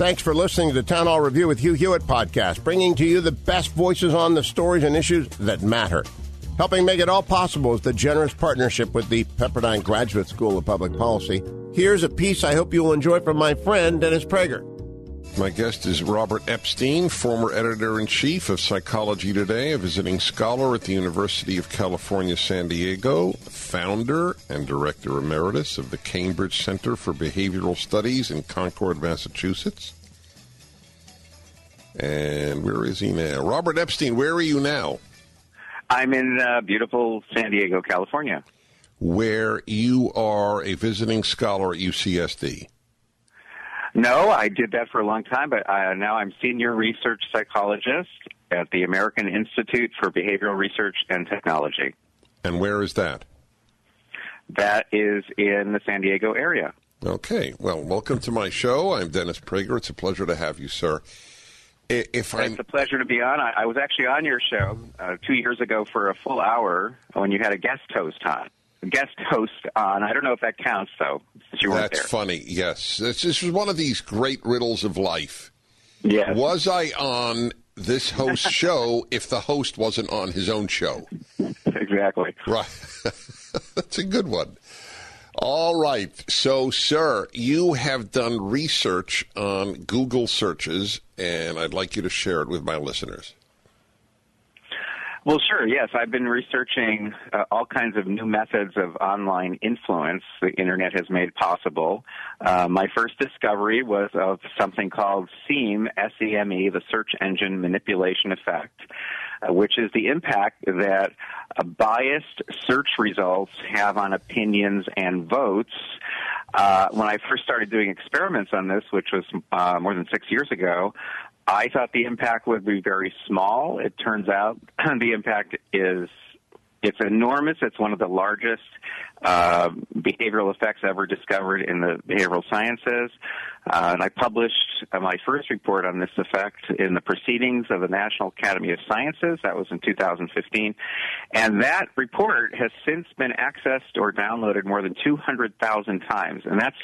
Thanks for listening to the Town Hall Review with Hugh Hewitt podcast, bringing to you the best voices on the stories and issues that matter. Helping make it all possible is the generous partnership with the Pepperdine Graduate School of Public Policy. Here's a piece I hope you'll enjoy from my friend, Dennis Prager. My guest is Robert Epstein, former editor in chief of Psychology Today, a visiting scholar at the University of California, San Diego, founder and director emeritus of the Cambridge Center for Behavioral Studies in Concord, Massachusetts. And where is he now? Robert Epstein, where are you now? I'm in uh, beautiful San Diego, California. Where you are a visiting scholar at UCSD. No, I did that for a long time, but uh, now I'm senior research psychologist at the American Institute for Behavioral Research and Technology. And where is that? That is in the San Diego area. Okay. Well, welcome to my show. I'm Dennis Prager. It's a pleasure to have you, sir. If it's a pleasure to be on. I, I was actually on your show uh, two years ago for a full hour when you had a guest host on. Guest host on. I don't know if that counts though, since you That's there. funny. Yes, this, this was one of these great riddles of life. Yes. Was I on this host's show if the host wasn't on his own show? Exactly. Right. That's a good one. All right. So, sir, you have done research on Google searches, and I'd like you to share it with my listeners. Well, sure. Yes, I've been researching uh, all kinds of new methods of online influence the internet has made possible. Uh, my first discovery was of something called SEME, S-E-M-E, the search engine manipulation effect, uh, which is the impact that biased search results have on opinions and votes. Uh, when I first started doing experiments on this, which was uh, more than six years ago, I thought the impact would be very small. It turns out the impact is it's enormous. It's one of the largest uh, behavioral effects ever discovered in the behavioral sciences. Uh, and I published uh, my first report on this effect in the Proceedings of the National Academy of Sciences. That was in 2015. And that report has since been accessed or downloaded more than 200,000 times. And that's,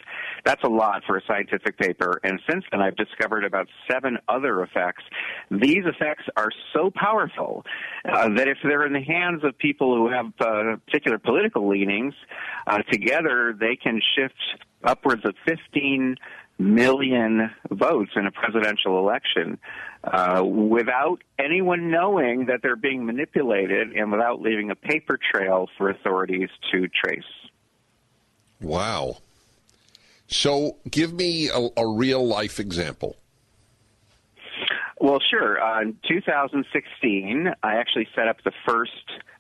that's a lot for a scientific paper. And since then, I've discovered about seven other effects. These effects are so powerful uh, that if they're in the hands of people who have uh, particular political leanings, uh, together they can shift upwards of 15 million votes in a presidential election uh, without anyone knowing that they're being manipulated and without leaving a paper trail for authorities to trace. Wow. So give me a, a real life example. Well, sure. Uh, in 2016, I actually set up the first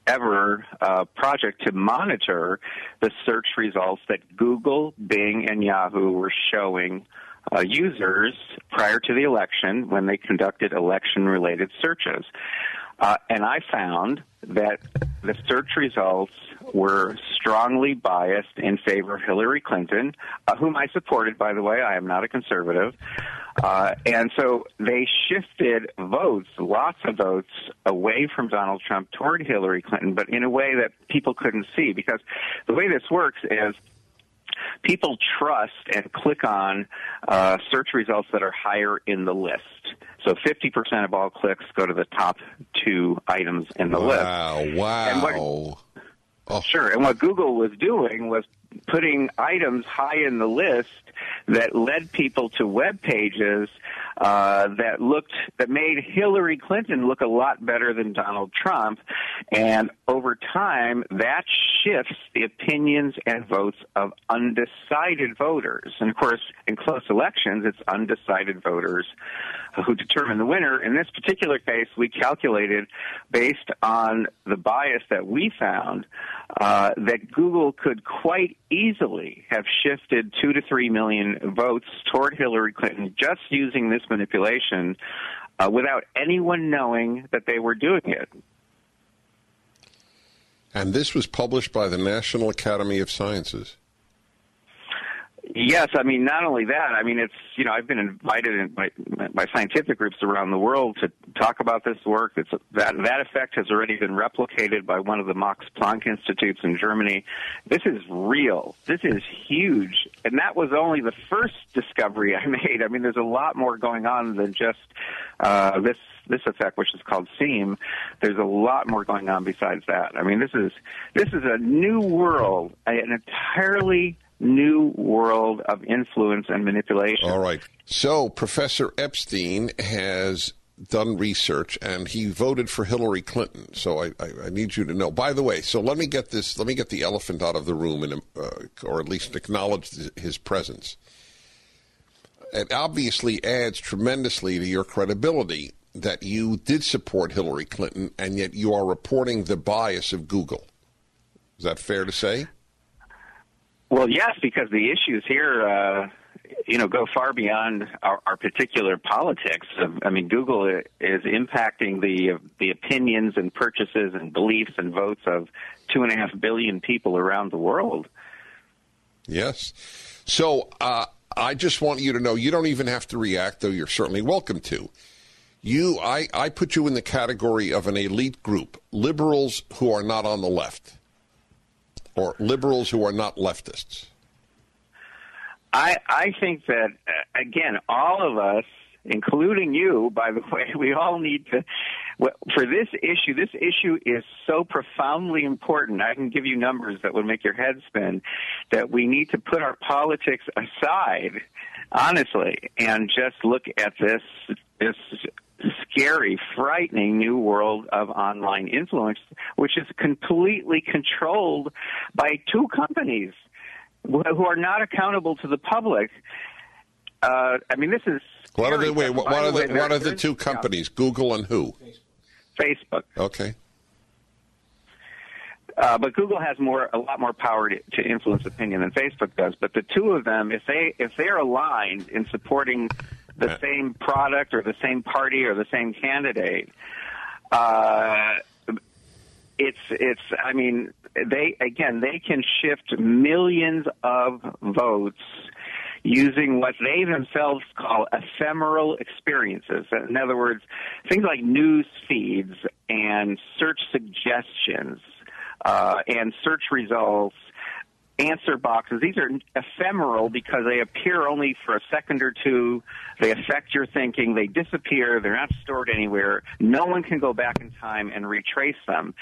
ever uh, project to monitor the search results that Google, Bing, and Yahoo were showing uh, users prior to the election when they conducted election related searches. Uh, and I found that the search results were strongly biased in favor of Hillary Clinton, uh, whom I supported, by the way. I am not a conservative. Uh, and so they shifted votes, lots of votes, away from Donald Trump toward Hillary Clinton, but in a way that people couldn't see. Because the way this works is people trust and click on uh, search results that are higher in the list. So 50% of all clicks go to the top two items in the list. Wow, wow. Oh. Sure. And what Google was doing was putting items high in the list that led people to web pages uh, that looked that made Hillary Clinton look a lot better than Donald Trump, and over time that shifts the opinions and votes of undecided voters. And of course, in close elections, it's undecided voters who determine the winner. In this particular case, we calculated based on the bias that we found uh, that Google could quite easily have shifted two to three million votes toward Hillary Clinton just using this manipulation uh, without anyone knowing that they were doing it. And this was published by the National Academy of Sciences. Yes, I mean not only that. I mean it's you know I've been invited in by, by scientific groups around the world to talk about this work. It's that that effect has already been replicated by one of the Max Planck institutes in Germany. This is real. This is huge, and that was only the first discovery I made. I mean there's a lot more going on than just uh, this this effect, which is called SEME. There's a lot more going on besides that. I mean this is this is a new world, an entirely new world of influence and manipulation. All right. So Professor Epstein has done research and he voted for Hillary Clinton. So I, I, I, need you to know. By the way, so let me get this. Let me get the elephant out of the room, and uh, or at least acknowledge his presence. It obviously adds tremendously to your credibility that you did support Hillary Clinton, and yet you are reporting the bias of Google. Is that fair to say? Well, yes, because the issues here, uh, you know, go far beyond our, our particular politics. I mean, Google is impacting the the opinions and purchases and beliefs and votes of two and a half billion people around the world. Yes. So uh, I just want you to know you don't even have to react, though you're certainly welcome to. You, I, I put you in the category of an elite group, liberals who are not on the left or liberals who are not leftists? I I think that uh, again, all of us, including you, by the way, we all need to. For this issue, this issue is so profoundly important. I can give you numbers that would make your head spin. That we need to put our politics aside, honestly, and just look at this this scary, frightening new world of online influence, which is completely controlled by two companies who are not accountable to the public. Uh, I mean, this is. What are the wait? What, what are the what are the two companies? Yeah. Google and who? Facebook. Okay. Uh, but Google has more, a lot more power to, to influence opinion than Facebook does. But the two of them, if they if they're aligned in supporting the same product or the same party or the same candidate. Uh, it's it's I mean they again they can shift millions of votes using what they themselves call ephemeral experiences. In other words, things like news feeds and search suggestions uh, and search results answer boxes. These are ephemeral because they appear only for a second or two. They affect your thinking. They disappear. They're not stored anywhere. No one can go back in time and retrace them.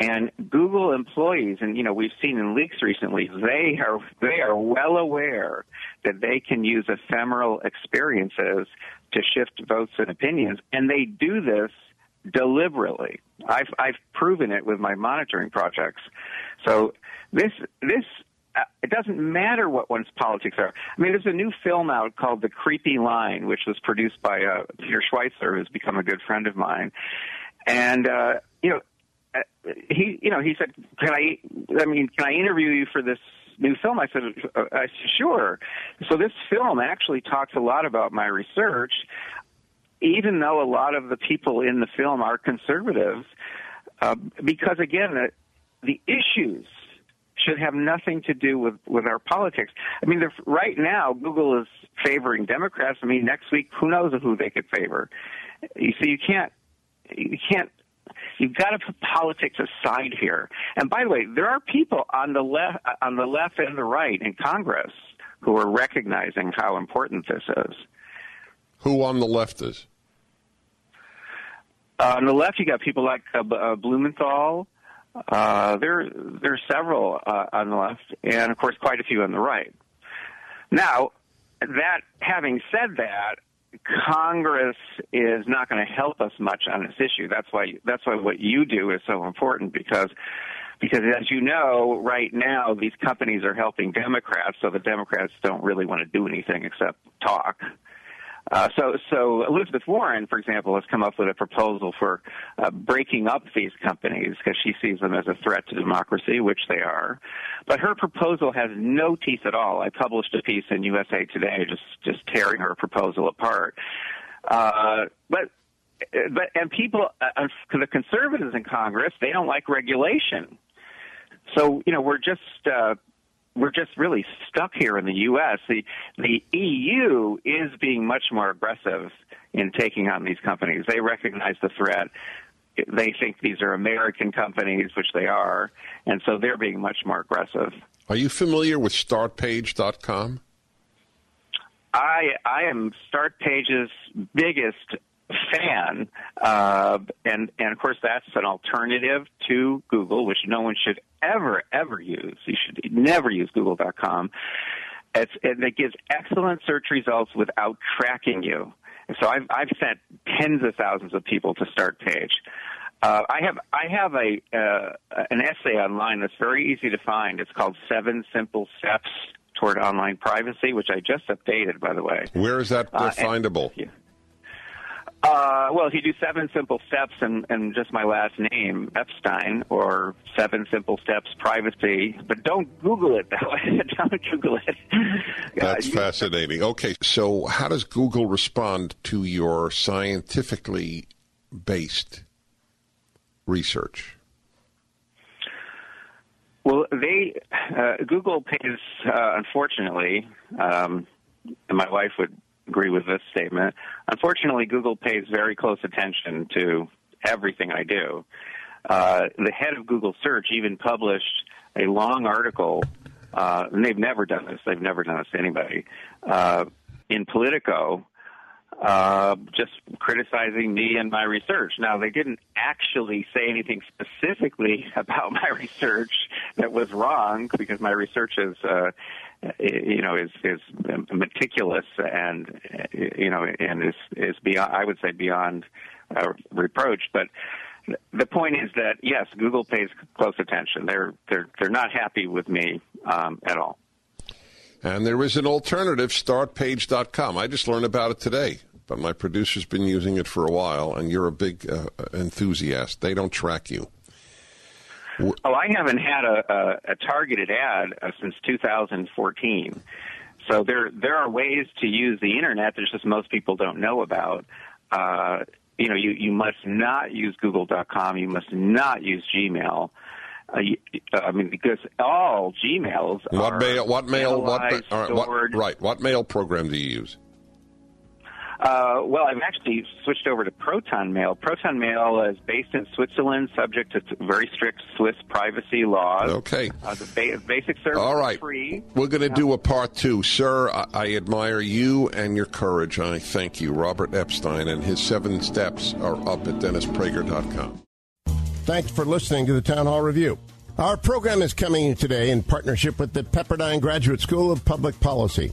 And Google employees, and you know, we've seen in leaks recently, they are they are well aware that they can use ephemeral experiences to shift votes and opinions, and they do this deliberately. I've I've proven it with my monitoring projects. So this this it doesn't matter what one's politics are. I mean, there's a new film out called The Creepy Line, which was produced by uh, Peter Schweizer, who's become a good friend of mine. And uh, you know, uh, he you know he said, "Can I? I mean, can I interview you for this new film?" I said, uh, I said, "Sure." So this film actually talks a lot about my research, even though a lot of the people in the film are conservatives, uh, because again, the, the issues should have nothing to do with with our politics. I mean, right now Google is favoring Democrats. I mean, next week who knows who they could favor. You see, you can't you can't you've got to put politics aside here. And by the way, there are people on the left on the left and the right in Congress who are recognizing how important this is. Who on the left is? Uh, on the left, you got people like uh, uh Blumenthal, uh, there, there are several uh, on the left, and of course, quite a few on the right. Now, that having said that, Congress is not going to help us much on this issue. That's why that's why what you do is so important because because as you know, right now these companies are helping Democrats, so the Democrats don't really want to do anything except talk. Uh, so, so Elizabeth Warren, for example, has come up with a proposal for uh, breaking up these companies because she sees them as a threat to democracy, which they are. But her proposal has no teeth at all. I published a piece in USA Today just just tearing her proposal apart. Uh, but but and people, uh, the conservatives in Congress, they don't like regulation. So you know we're just uh, we're just really stuck here in the U.S. The the EU is being much more aggressive in taking on these companies. They recognize the threat. They think these are American companies, which they are, and so they're being much more aggressive. Are you familiar with StartPage.com? I I am StartPage's biggest fan, uh, and and of course that's an alternative to Google, which no one should ever ever use. You should never use Google.com. It's, it gives excellent search results without tracking you. And so I've I've sent tens of thousands of people to Start Page. Uh, I have I have a uh, an essay online that's very easy to find. It's called Seven Simple Steps Toward Online Privacy, which I just updated, by the way. Where is that uh, findable? And, yeah. Uh, well, if you do seven simple steps and, and just my last name, Epstein, or seven simple steps privacy, but don't Google it that way. don't Google it. That's uh, fascinating. Okay, so how does Google respond to your scientifically based research? Well, they uh, Google pays, uh, unfortunately, um, and my wife would agree with this statement. Unfortunately, Google pays very close attention to everything I do. Uh, the head of Google Search even published a long article, uh, and they've never done this. They've never done this to anybody uh, in Politico, uh, just criticizing me and my research. Now, they didn't actually say anything specifically about my research that was wrong because my research is uh, you know is is meticulous and you know and is is beyond I would say beyond uh, reproach. But the point is that yes Google pays close attention. They're they're they're not happy with me um, at all. And there is an alternative startpage.com I just learned about it today but my producer's been using it for a while and you're a big uh, enthusiast. They don't track you Oh, I haven't had a, a, a targeted ad uh, since 2014. So there there are ways to use the internet. There's just most people don't know about. Uh, you know, you you must not use Google.com. You must not use Gmail. Uh, you, I mean, because all Gmails what are mail? What mail? What, what, right? What mail program do you use? Uh, well, I've actually switched over to Proton Mail. Proton Mail is based in Switzerland, subject to very strict Swiss privacy laws. Okay. Uh, the ba- basic service All right. is free. We're going to yeah. do a part two. Sir, I-, I admire you and your courage. I thank you. Robert Epstein and his seven steps are up at DennisPrager.com. Thanks for listening to the Town Hall Review. Our program is coming today in partnership with the Pepperdine Graduate School of Public Policy.